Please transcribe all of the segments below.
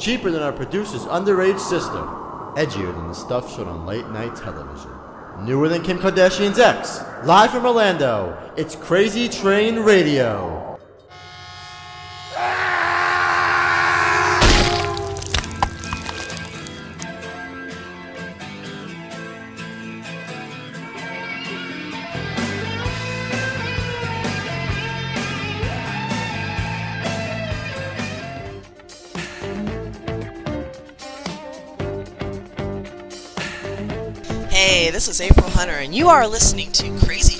cheaper than our producer's underage sister, edgier than the stuff shown on late night television, newer than Kim Kardashian's ex. Live from Orlando, it's Crazy Train Radio. Hunter, and you are listening to Crazy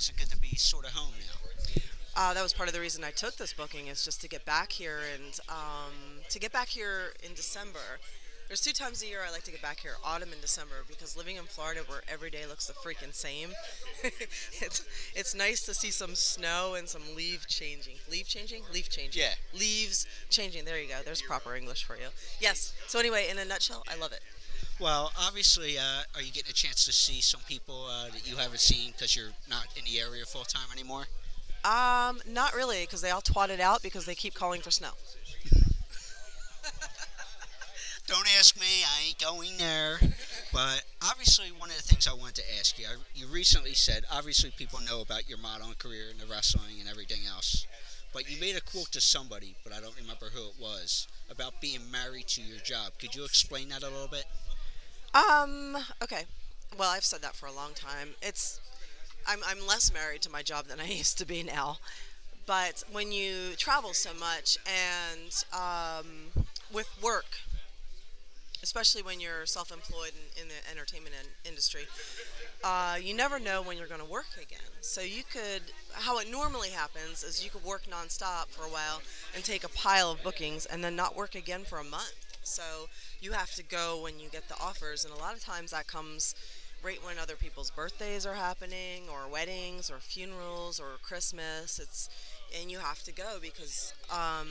how's it good to be sort of home now? Uh, that was part of the reason I took this booking is just to get back here and um, to get back here in December. There's two times a year I like to get back here, autumn and December, because living in Florida where every day looks the freaking same, it's it's nice to see some snow and some leaf changing. Leaf changing? Leaf changing. Yeah. Leaves changing. There you go. There's proper English for you. Yes. So anyway, in a nutshell, I love it. Well, obviously, uh, are you getting a chance to see some people uh, that you haven't seen because you're not in the area full time anymore? Um, not really, because they all twatted out because they keep calling for snow. Don't ask me, I ain't going there. But obviously, one of the things I wanted to ask you, I, you recently said, obviously, people know about your modeling career and the wrestling and everything else. But you made a quote to somebody, but I don't remember who it was, about being married to your job. Could you explain that a little bit? Um. Okay. Well, I've said that for a long time. It's, I'm I'm less married to my job than I used to be now, but when you travel so much and um, with work, especially when you're self-employed in, in the entertainment in- industry, uh, you never know when you're going to work again. So you could, how it normally happens is you could work nonstop for a while and take a pile of bookings and then not work again for a month. So you have to go when you get the offers, and a lot of times that comes right when other people's birthdays are happening, or weddings, or funerals, or Christmas. It's and you have to go because um,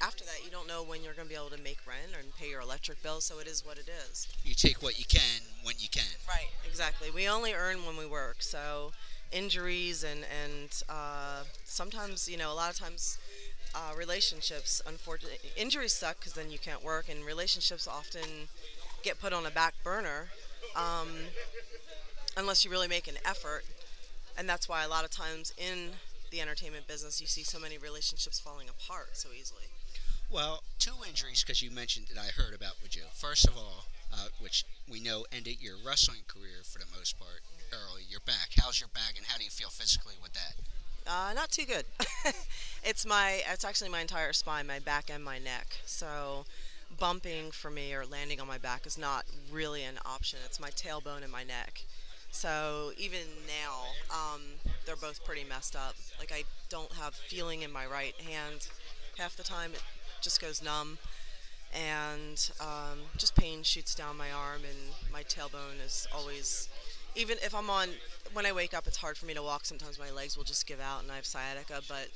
after that you don't know when you're going to be able to make rent and pay your electric bill. So it is what it is. You take what you can when you can. Right. Exactly. We only earn when we work. So injuries and and uh, sometimes you know a lot of times uh, relationships unfortunately injuries suck because then you can't work and relationships often get put on a back burner um, unless you really make an effort and that's why a lot of times in the entertainment business you see so many relationships falling apart so easily Well, two injuries because you mentioned that I heard about with you. First of all, uh, which we know ended your wrestling career for the most part early. Your back. How's your back, and how do you feel physically with that? Uh, not too good. it's my it's actually my entire spine, my back and my neck. So bumping for me or landing on my back is not really an option. It's my tailbone and my neck. So even now, um, they're both pretty messed up. Like I don't have feeling in my right hand half the time. It just goes numb, and um, just pain shoots down my arm, and my tailbone is always. Even if I'm on, when I wake up, it's hard for me to walk. Sometimes my legs will just give out, and I have sciatica. But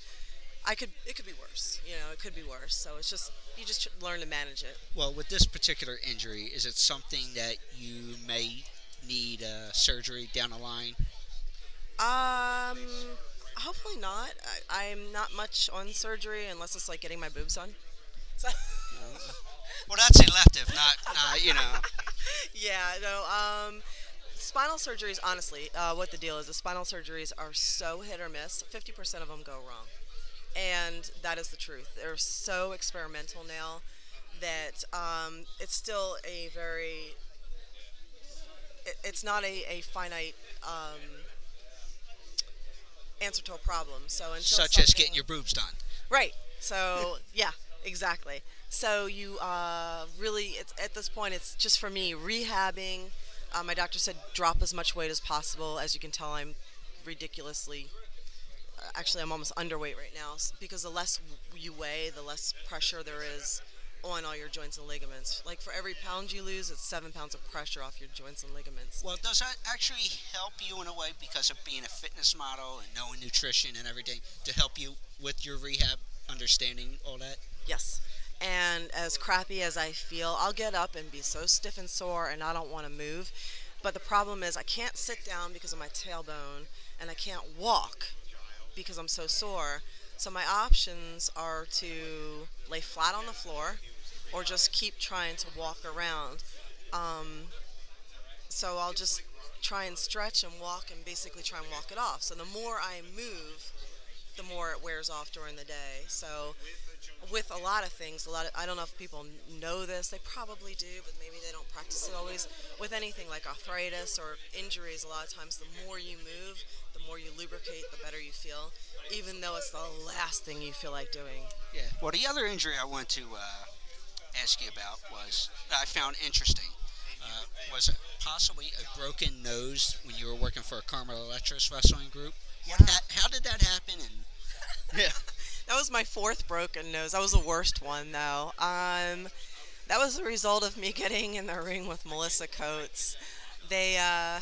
I could, it could be worse. You know, it could be worse. So it's just you just learn to manage it. Well, with this particular injury, is it something that you may need uh, surgery down the line? Um, hopefully not. I, I'm not much on surgery unless it's like getting my boobs done. So. Well, that's elective, not, uh, you know. yeah, no. Um, spinal surgeries, honestly, uh, what the deal is, the spinal surgeries are so hit or miss. 50% of them go wrong. And that is the truth. They're so experimental now that um, it's still a very, it, it's not a, a finite um, answer to a problem. So until Such as getting your boobs done. Right. So yeah, exactly. So you uh, really, it's, at this point, it's just for me rehabbing. Uh, my doctor said drop as much weight as possible. As you can tell, I'm ridiculously. uh, Actually, I'm almost underweight right now because the less you weigh, the less pressure there is on all your joints and ligaments. Like for every pound you lose, it's seven pounds of pressure off your joints and ligaments. Well, does that actually help you in a way because of being a fitness model and knowing nutrition and everything to help you with your rehab, understanding all that? Yes. And as crappy as I feel, I'll get up and be so stiff and sore and I don't want to move. But the problem is I can't sit down because of my tailbone and I can't walk because I'm so sore. So my options are to lay flat on the floor or just keep trying to walk around. Um, so I'll just try and stretch and walk and basically try and walk it off. So the more I move, the more it wears off during the day. So with a lot of things, a lot of I don't know if people know this, they probably do, but maybe they don't practice it always. With anything like arthritis or injuries, a lot of times the more you move, the more you lubricate, the better you feel, even though it's the last thing you feel like doing. Yeah. Well, the other injury I want to uh, ask you about was that I found interesting. Uh, was it possibly a broken nose when you were working for a Carmen Electra's wrestling group? What Yeah. ha- how did that happen? And yeah, That was my fourth broken nose. That was the worst one, though. Um, that was the result of me getting in the ring with Melissa Coates. They uh,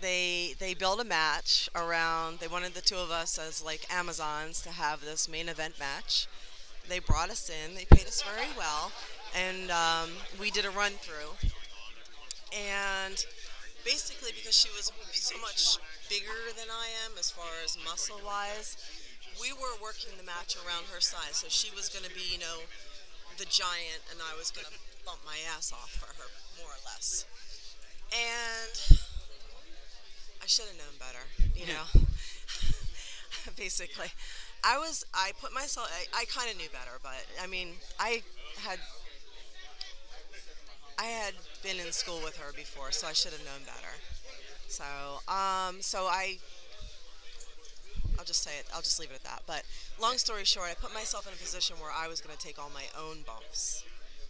they they built a match around. They wanted the two of us as like Amazons to have this main event match. They brought us in. They paid us very well, and um, we did a run through. And basically, because she was so much bigger than I am as far as muscle wise, we were working the match around her size. So she was going to be, you know, the giant, and I was going to bump my ass off for her, more or less. And I should have known better, you know. Basically, I was. I put myself. I, I kind of knew better, but I mean, I had. I had been in school with her before, so I should have known better. So, um, so I I'll just say it. I'll just leave it at that. But long story short, I put myself in a position where I was going to take all my own bumps,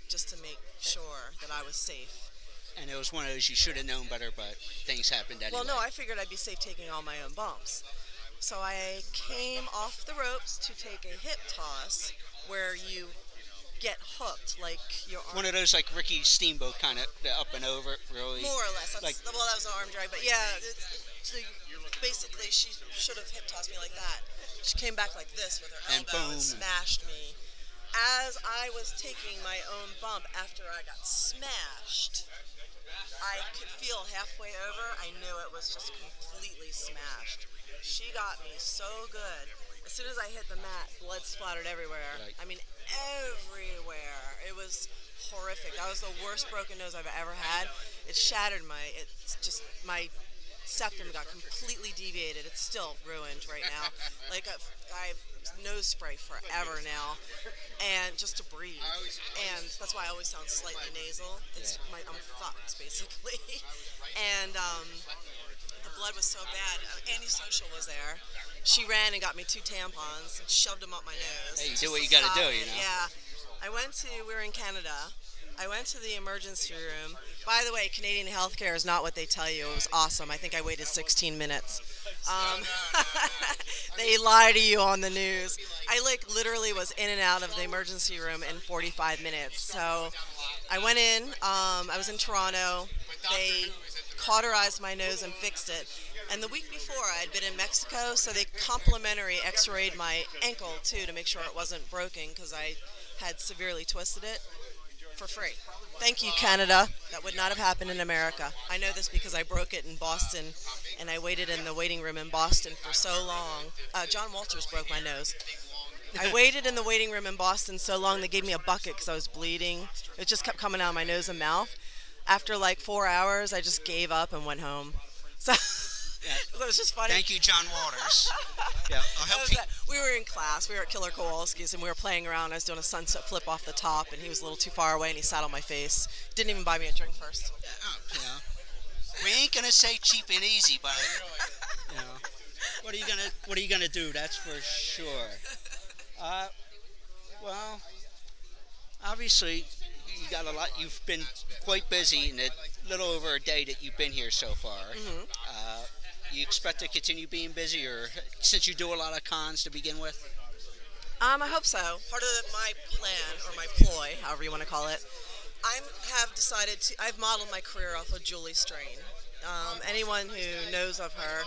just to make sure that I was safe. and it was one of those you should have known better, but things happened anyway. Well, no, I figured I'd be safe taking all my own bumps. So I came off the ropes to take a hip toss, where you get hooked, like your arm. one of those like Ricky Steamboat kind of up and over, really. More or less. That's, Like- well, that was an arm drag, but yeah. It's, so basically, she should have hip tossed me like that. She came back like this with her And elbow and boom. smashed me. As I was taking my own bump after I got smashed, I could feel halfway over. I knew it was just completely smashed. She got me so good. As soon as I hit the mat, blood splattered everywhere. I mean, everywhere. It was horrific. That was the worst broken nose I've ever had. It shattered my. It's just my septum got completely deviated. It's still ruined right now. Like I've, I've nose spray forever now, and just to breathe. And that's why I always sound slightly nasal. It's my I'm fucked basically. and um, the blood was so bad. Uh, Annie Social was there. She ran and got me two tampons and shoved them up my nose. Hey, you do what you gotta stop do, you know? Yeah. I went to. We were in Canada. I went to the emergency room. By the way, Canadian healthcare is not what they tell you. It was awesome. I think I waited 16 minutes. Um, they lie to you on the news. I like literally was in and out of the emergency room in 45 minutes. So I went in. Um, I was in Toronto. They cauterized my nose and fixed it. And the week before, I had been in Mexico, so they complimentary X-rayed my ankle too to make sure it wasn't broken because I had severely twisted it for free. Thank you, Canada. That would not have happened in America. I know this because I broke it in Boston, and I waited in the waiting room in Boston for so long. Uh, John Walters broke my nose. I waited in the waiting room in Boston so long they gave me a bucket because I was bleeding. It just kept coming out of my nose and mouth. After like four hours, I just gave up and went home. So was just funny. Thank you, John Waters. yeah, I'll help you. We were in class. We were at Killer Kowalski's and we were playing around. I was doing a sunset flip off the top, and he was a little too far away, and he sat on my face. Didn't even buy me a drink first. Oh, you know. We ain't gonna say cheap and easy, but you know, what are you gonna what are you gonna do? That's for sure. Uh, well, obviously you got a lot. You've been quite busy in the little over a day that you've been here so far. Mm-hmm. Uh, you expect to continue being busy, or since you do a lot of cons to begin with? Um, I hope so. Part of my plan or my ploy, however you want to call it, I have decided to. I've modeled my career off of Julie Strain. Um, anyone who knows of her,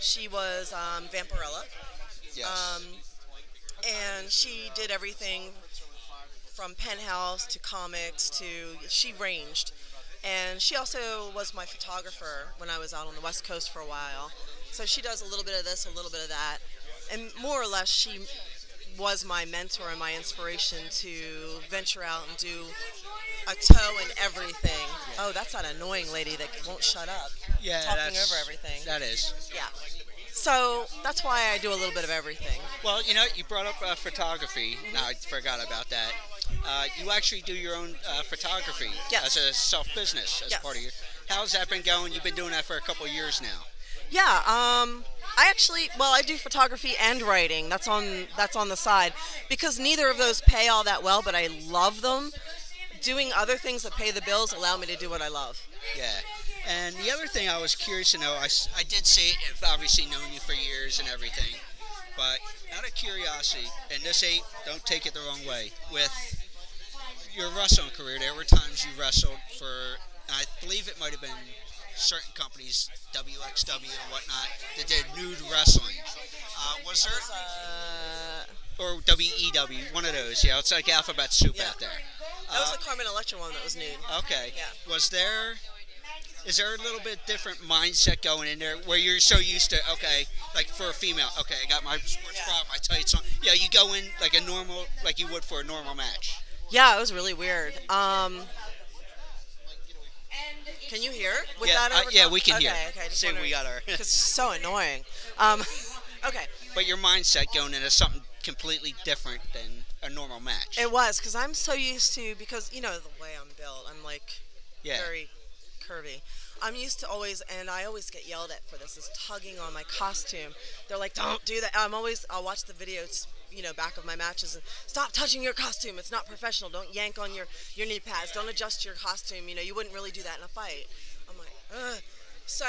she was um, Vampirella, Yes. um, and she did everything from Penthouse to comics to she ranged, and she also was my photographer when I was out on the West Coast for a while. So she does a little bit of this, a little bit of that, and more or less she was my mentor and my inspiration to venture out and do a toe in everything. Oh, that's that annoying lady that won't shut up. yeah, talking over everything. That is. Yeah. So that's why I do a little bit of everything. Well, you know, you brought up uh, photography. No, I forgot about that. Uh, you actually do your own uh, photography Yes. as a self business as Yes. part of your. How's that been going? You've been doing that for a couple of years now. Yeah, um, I actually, well, I do photography and writing. That's on that's on the side because neither of those pay all that well, but I love them. Doing other things that pay the bills allow me to do what I love. Yeah. And the other thing I was curious to know, I, I did see it, I've obviously known you for years and everything, but out of curiosity, and this ain't, don't take it the wrong way, with your wrestling career, there were times you wrestled for, I believe it might have been certain companies, WXW and whatnot, that did nude wrestling. Uh, was there, Uh, or WEW, one of those, yeah, it's like alphabet soup Yeah. out there. that was Uh, the Carmen Electra one that was nude. Okay. Yeah. Was there is there a little bit different mindset going in there where you're so used to okay, like for a female, okay, I got my sports Yeah. bra, my tights on. Yeah, you go in like a normal like you would for a normal match. Yeah, it was really weird. Um, can you hear with yeah, that? uh, yeah, we can okay, hear. Okay, just See, we got our. Because it's so annoying. Um, okay, but your mindset going into something completely different than a normal match. it was because I'm so used to because you know the way I'm built. I'm like yeah. very curvy. I'm used to always, and I always get yelled at for this, is tugging on my costume. They're like, don't do that. I'm always, I'll watch the videos, you know, back of my matches and stop touching your costume. It's not professional. Don't yank on your, your knee pads. Don't adjust your costume. You know, you wouldn't really do that in a fight. I'm like, ugh. So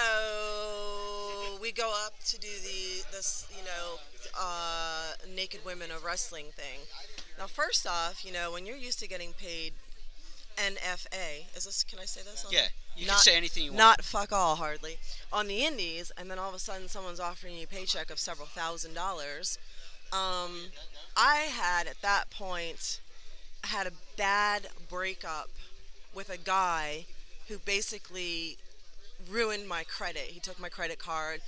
we go up to do the this you know uh, naked women of wrestling thing. Now, first off, you know when you're used to getting paid NFA, is this? Can I say this? On Yeah, you can say anything you want. Not fuck all, hardly. On the indies, and then all of a sudden someone's offering you a paycheck of several thousand dollars. Um, I had at that point had a bad breakup with a guy who basically ruined my credit. He took my credit card,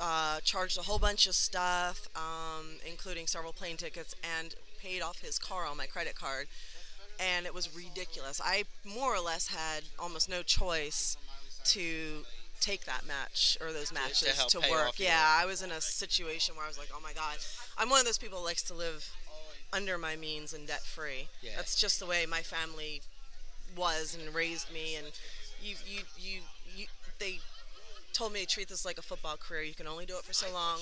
uh, charged a whole bunch of stuff, um, including several plane tickets, and paid off his car on my credit card. And it was ridiculous. I more or less had almost no choice to take that match or those matches to, pay work. Yeah, I was in a situation where I was like, oh my god, I'm one of those people who likes to live under my means and debt free. Yeah. That's just the way my family was and raised me. And you, you, you, you, they told me to treat this like a football career. You can only do it for so long.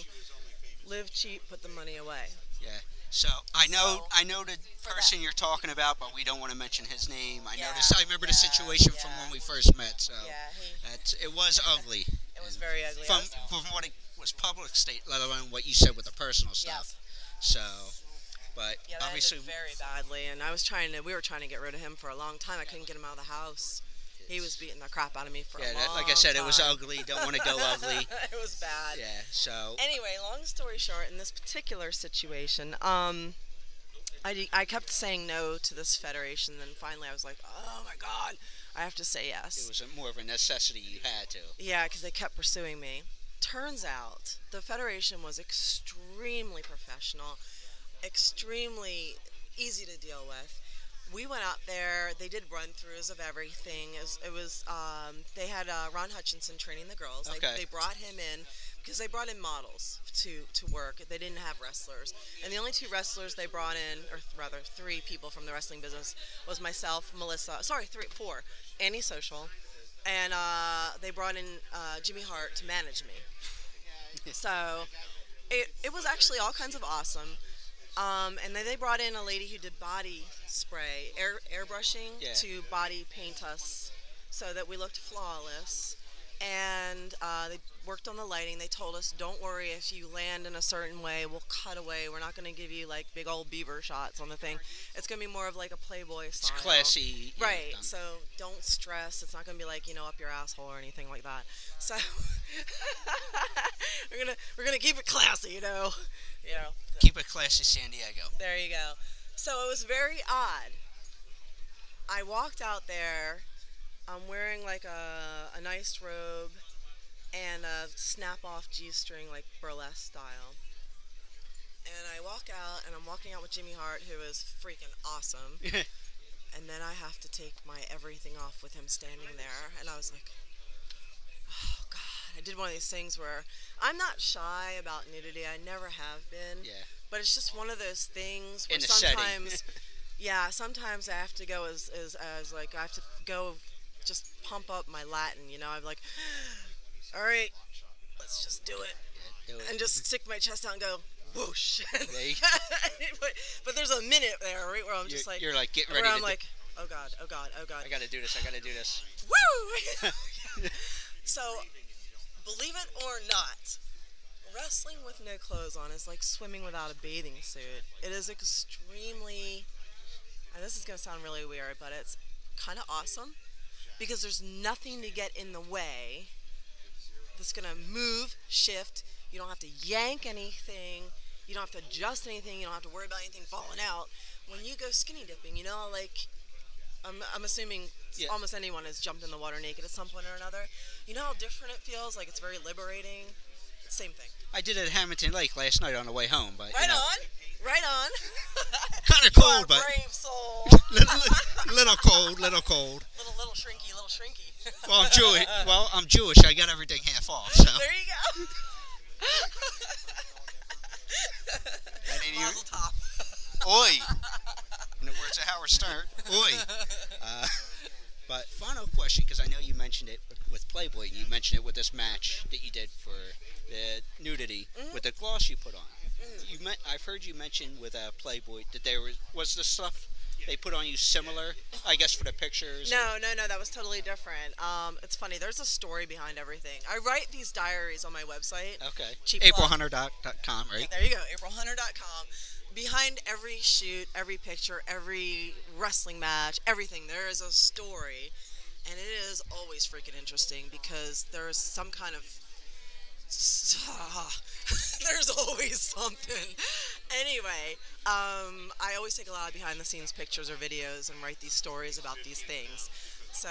Live cheap, put the money away. Yeah. So I know So, I know the person you're talking about, but we don't want to mention his name. I Yeah, noticed. I remember the yeah, situation from when we first met. So Yeah, he, it was ugly. it was very ugly. From from what it was public state, let alone what you said with the personal stuff. So, but Yeah, obviously, very badly, and I was trying to. We were trying to get rid of him for a long time. I couldn't get him out of the house. He was beating the crap out of me for yeah, a that, long like I said, it was ugly. Don't want to go ugly. it was bad. Yeah. So Anyway, long story short, in this particular situation, um, I, I kept saying no to this federation. Then finally, I was like, oh my god, I have to say yes. it was a, more of a necessity you had to. Yeah, because they kept pursuing me. Turns out the Federation was extremely professional, extremely easy to deal with. We went out there. They did run throughs of everything. It was, it was um, they had uh, Ron Hutchison training the girls. They, Okay. they brought him in because they brought in models to to work. They didn't have wrestlers, and the only two wrestlers they brought in, or th- rather three people from the wrestling business, was myself, Melissa. Sorry, three, four, Annie Social, and uh, they brought in uh, Jimmy Hart to manage me. So it, it was actually all kinds of awesome. Um, and then they brought in a lady who did body spray, air airbrushing Yeah. to body paint us, so that we looked flawless. And uh, they worked on the lighting. They told us, "Don't worry if you land in a certain way. We'll cut away. We're not going to give you like big old beaver shots on the thing. It's going to be more of like a Playboy It's style." classy. Right. So don't stress. It's not going to be like you know up your asshole or anything like that. So we're gonna we're gonna keep it classy, you know. You know. Keep it classy, San Diego. There you go. So it was very odd. I walked out there. I'm wearing like a, a nice robe and a snap off G string, like burlesque style. And I walk out, and I'm walking out with Jimmy Hart, who is freaking awesome. and then I have to take my everything off with him standing there. And I was like, oh, God. I did one of these things where I'm not shy about nudity. I never have been. Yeah. But it's just one of those things where sometimes, yeah, sometimes I have to go as, as, as like, I have to go just pump up my Latin, you know? I'm like, all right, let's just do it. Do it. And just stick my chest out and go, whoosh. But, but there's a minute there, right, where I'm You're, just like, you're like getting where ready I'm to. like, oh God, oh God, oh God. I gotta do this. I gotta do this. Woo! so, believe it or not, wrestling with no clothes on is like swimming without a bathing suit. It is extremely, and this is going to sound really weird, but it's kind of awesome because there's nothing to get in the way that's going to move, shift. You don't have to yank anything. You don't have to adjust anything. You don't have to worry about anything falling out. When you go skinny dipping, you know, like I'm, I'm assuming Yeah. almost anyone has jumped in the water naked at some point or another. You know how different it feels? Like it's very liberating. Same thing. I did it at Hamilton Lake last night on the way home, but Right you know, on. Right on. Kinda cold, are a but- brave soul. little, little cold, little cold. little little shrinky, little shrinky. Well, I'm Jewish. Well, I'm Jewish. I got everything half off. So. there you go. I didn't even-. Oi! In the words of Howard Stern, oi! Uh, but final question, because I know you mentioned it with- Playboy, and you mentioned it with this match that you did for the nudity with the gloss you put on. You met, I've heard you mention with uh, Playboy that there was was the stuff they put on you similar, I guess, for the pictures. or- No, no, no, that was totally different. Um, it's funny. There's a story behind everything. I write these diaries on my website. Okay. Cheap plug. AprilHunter.com, right? There you go, aprilhunter.com. Behind every shoot, every picture, every wrestling match, everything, there is a story. And it is always freaking interesting because there's some kind of. there's always something. Anyway, um, I always take a lot of behind the scenes pictures or videos and write these stories about these things. So,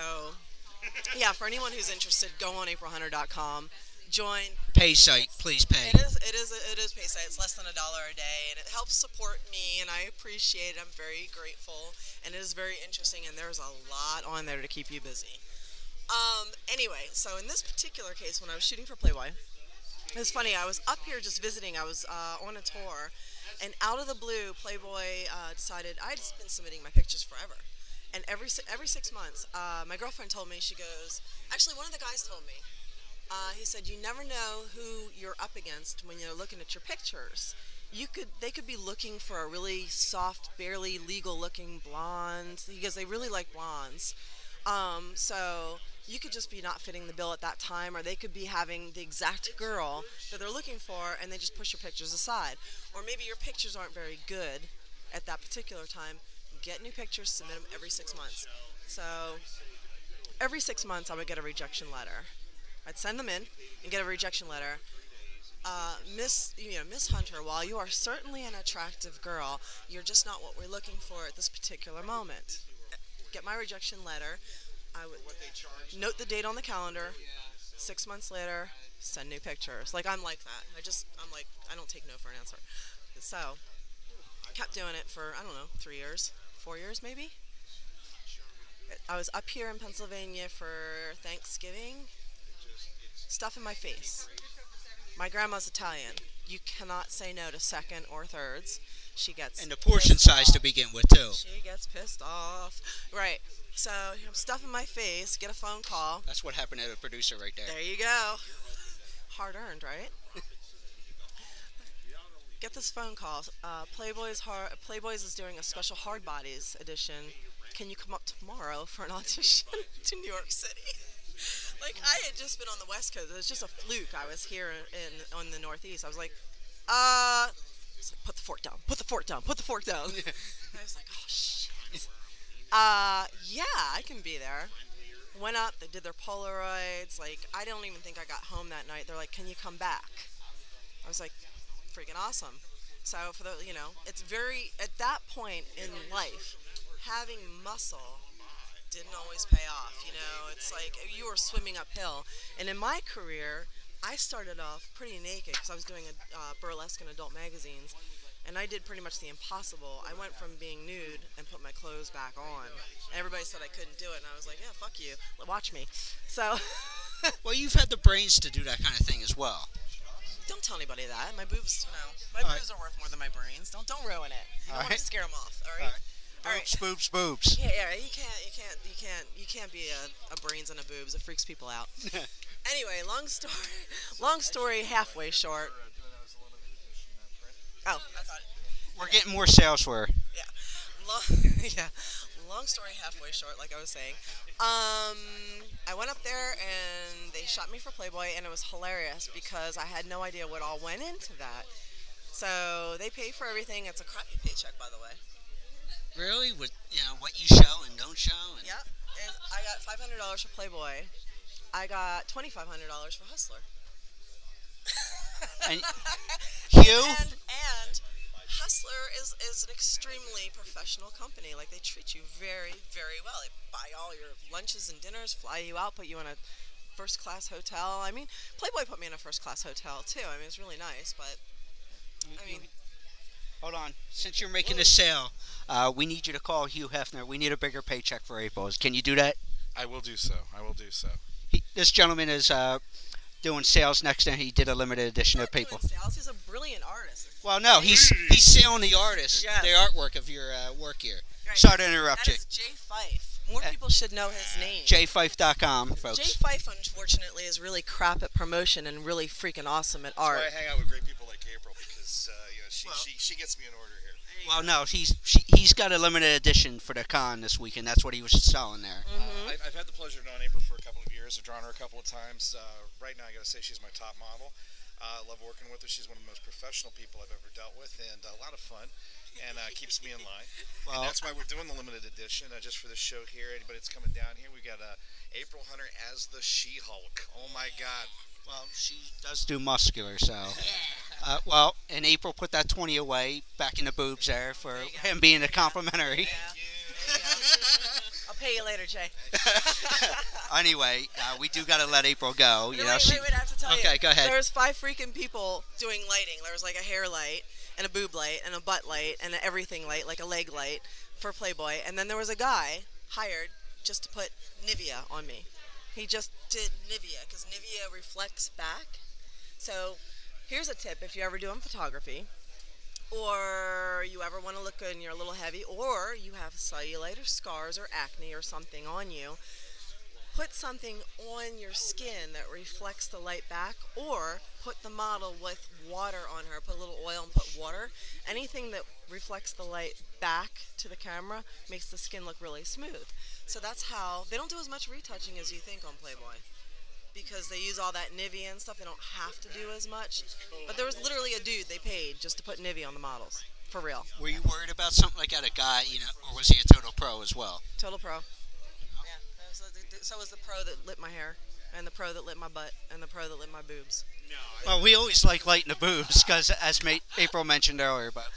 yeah, for anyone who's interested, go on aprilhunter.com. Join, Pay site, please pay. it is. It is. It is PaySite. It's less than a dollar a day, and it helps support me, and I appreciate it. I'm very grateful, and it is very interesting. And there's a lot on there to keep you busy. Um. Anyway, so in this particular case, when I was shooting for Playboy, it was funny. I was up here just visiting. I was uh, on a tour, and out of the blue, Playboy uh, decided I'd been submitting my pictures forever. And every every six months, uh, my girlfriend told me she goes. Actually, one of the guys told me. Uh, he said, "You never know who you're up against when you're looking at your pictures. You could, they could be looking for a really soft, barely legal-looking blonde. He goes, they really like blondes. Um, so you could just be not fitting the bill at that time, or they could be having the exact girl that they're looking for, and they just push your pictures aside. Or maybe your pictures aren't very good at that particular time. Get new pictures, submit them every six months. So every six months, I would get a rejection letter. I'd send them in and get a rejection letter. Uh, Miss, you know, Miss Hunter, while you are certainly an attractive girl, you're just not what we're looking for at this particular moment. Get my rejection letter. I would note the date on the calendar. Six months later, send new pictures. Like I'm like that. I just, I'm like, I don't take no for an answer. So, kept doing it for I don't know, three years, four years maybe. I was up here in Pennsylvania for Thanksgiving. Stuff in my face. My grandma's Italian. You cannot say no to second or thirds. She gets And the portion size to begin with, too. She gets pissed off. Right. So I'm stuff in my face. Get a phone call. That's what happened to the producer right there. There you go. Hard earned, right? get this phone call. Uh, Playboy's hard, Playboy's is doing a special hard bodies edition. Can you come up tomorrow for an audition to New York City? like I had just been on the West Coast. It was just a fluke. I was here in on the Northeast. I was like, uh, it's like, put the fork down. Put the fork down. Put the fork down. I was like, oh shit. Uh, yeah, I can be there. Went up. They did their Polaroids. Like I don't even think I got home that night. They're like, can you come back? I was like, freaking awesome. So for the you know, it's very at that point in life, having muscle didn't always pay off. You know, it's like you were swimming uphill. And in my career, I started off pretty naked because I was doing a uh, burlesque in adult magazines, and I did pretty much the impossible. I went from being nude and put my clothes back on. Everybody said I couldn't do it, and I was like, "Yeah, fuck you, watch me." So. Well, you've had the brains to do that kind of thing as well. Don't tell anybody that. My boobs, no. My All right. boobs are worth more than my brains. Don't don't ruin it. You All don't want right. to scare them off. All All right. right. All right. Boobs, boobs, boobs. Yeah, yeah. You can't, you can't, you can't, you can't be a, a brains and a boobs. It freaks people out. anyway, long story, long story, halfway short. Oh, I thought. We're getting more sales for. Yeah. Long, yeah. Long story halfway short, like I was saying. Um, I went up there and they shot me for Playboy, and it was hilarious because I had no idea what all went into that. So they pay for everything. It's a crappy paycheck, by the way. Really? With you know what you show and don't show. And Yep. And I got five hundred dollars for Playboy. I got twenty five hundred dollars for Hustler. And you? And and Hustler is, is an extremely professional company. Like they treat you very, very well. They buy all your lunches and dinners, fly you out, put you in a first class hotel. I mean, Playboy put me in a first class hotel too. I mean, it's really nice, but I mean, Hold on. Since you're making a sale, uh, we need you to call Hugh Hefner. We need a bigger paycheck for April's. Can you do that? I will do so. I will do so. He, this gentleman is uh, doing sales next, and he did a limited edition not of people. doing sales. He's a brilliant artist. Well, no, he's he's selling the artist, Yes. the artwork of your uh, work here. Right. Sorry to interrupt That you. is Jay Fife. More Uh, people should know his name. JFife.com, Jay folks. Fife, unfortunately, is really crap at promotion and really freaking awesome at art. That's why I hang out with great people like April because uh, you know she, Well- she she gets me in order here. Well, no, he's she, he's got a limited edition for the con this weekend. That's what he was selling there. Mm-hmm. Uh, I've, I've had the pleasure of knowing April for a couple of years. I've drawn her a couple of times. Uh, right now, I got to say she's my top model. Uh, I love working with her. She's one of the most professional people I've ever dealt with, and a lot of fun, and uh, keeps me in line. Well- and that's why we're doing the limited edition uh, just for the show here. Anybody that's coming down here, we got uh, April Hunter as the She-Hulk. Oh my God! Well, she does do muscular, so. Uh, well, and April put that 20 away back in the boobs there for him being a complimentary. I'll pay you later, Jay. anyway, uh, we do got to let April go. You wait, know, wait, she. wait, I have to tell you. Okay, go ahead. There was five freaking people doing lighting. There was like a hair light and a boob light and a butt light and an everything light, like a leg light for Playboy. And then there was a guy hired just to put Nivea on me. He just did Nivea because Nivea reflects back. So here's a tip if you're ever doing photography or you ever want to look good and you're a little heavy or you have cellulite or scars or acne or something on you put something on your skin that reflects the light back or put the model with water on her. Put a little oil and put water. Anything that reflects the light back to the camera makes the skin look really smooth. So that's how they don't do as much retouching as you think on playboy because they use all that Nivea and stuff. They don't have to do as much. But there was literally a dude they paid just to put Nivea on the models for real. Were you worried about something like that, a guy, you know, or was he a total pro as well? Total pro. Yeah. So, so was the pro that lit my hair, and the pro that lit my butt, and the pro that lit my boobs. No. Well, we always like lighting the boobs because, as Ma- April mentioned earlier, but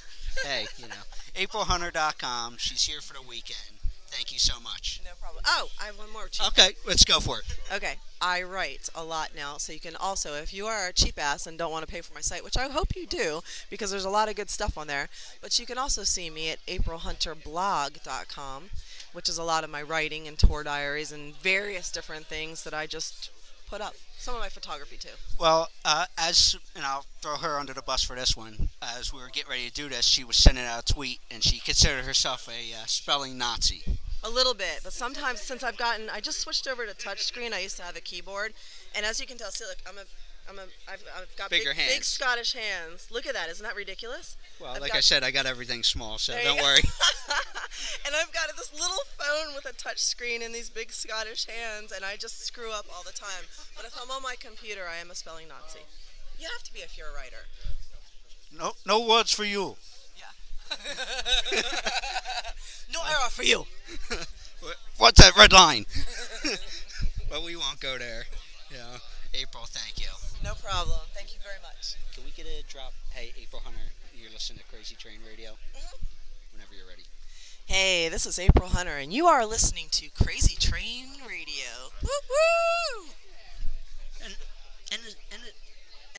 hey, you know, aprilhunter.com. She's here for the weekend. Thank you so much. No problem. Oh, I have one more. Cheap. Okay, let's go for it. Okay. I write a lot now, so you can also, if you are a cheap ass and don't want to pay for my site, which I hope you do, because there's a lot of good stuff on there, but you can also see me at aprilhunterblog.com, which is a lot of my writing and tour diaries and various different things that I just put up. Some of my photography too. Well, uh, as and I'll throw her under the bus for this one. As we were getting ready to do this, she was sending out a tweet, and she considered herself a uh, spelling Nazi. A little bit, but sometimes since I've gotten, I just switched over to touchscreen. I used to have a keyboard, and as you can tell, see, look, I'm a I'm a, I've, I've got Bigger big, big. Scottish hands. Look at that. Isn't that ridiculous? Well, I've like got- I said, I got everything small, so There don't worry. and I've got this little phone with a touch screen and these big Scottish hands, and I just screw up all the time. But if I'm on my computer, I am a spelling Nazi. You have to be if you're a writer. No, no words for you. Yeah. no error for you. What's that red line? but we won't go there. Yeah. April, thank you. No problem. Thank you very much. Can we get a drop? Hey, April Hunter, you're listening to Crazy Train Radio. Mm-hmm. Whenever you're ready. Hey, this is April Hunter, and you are listening to Crazy Train Radio. Woo woo! And and and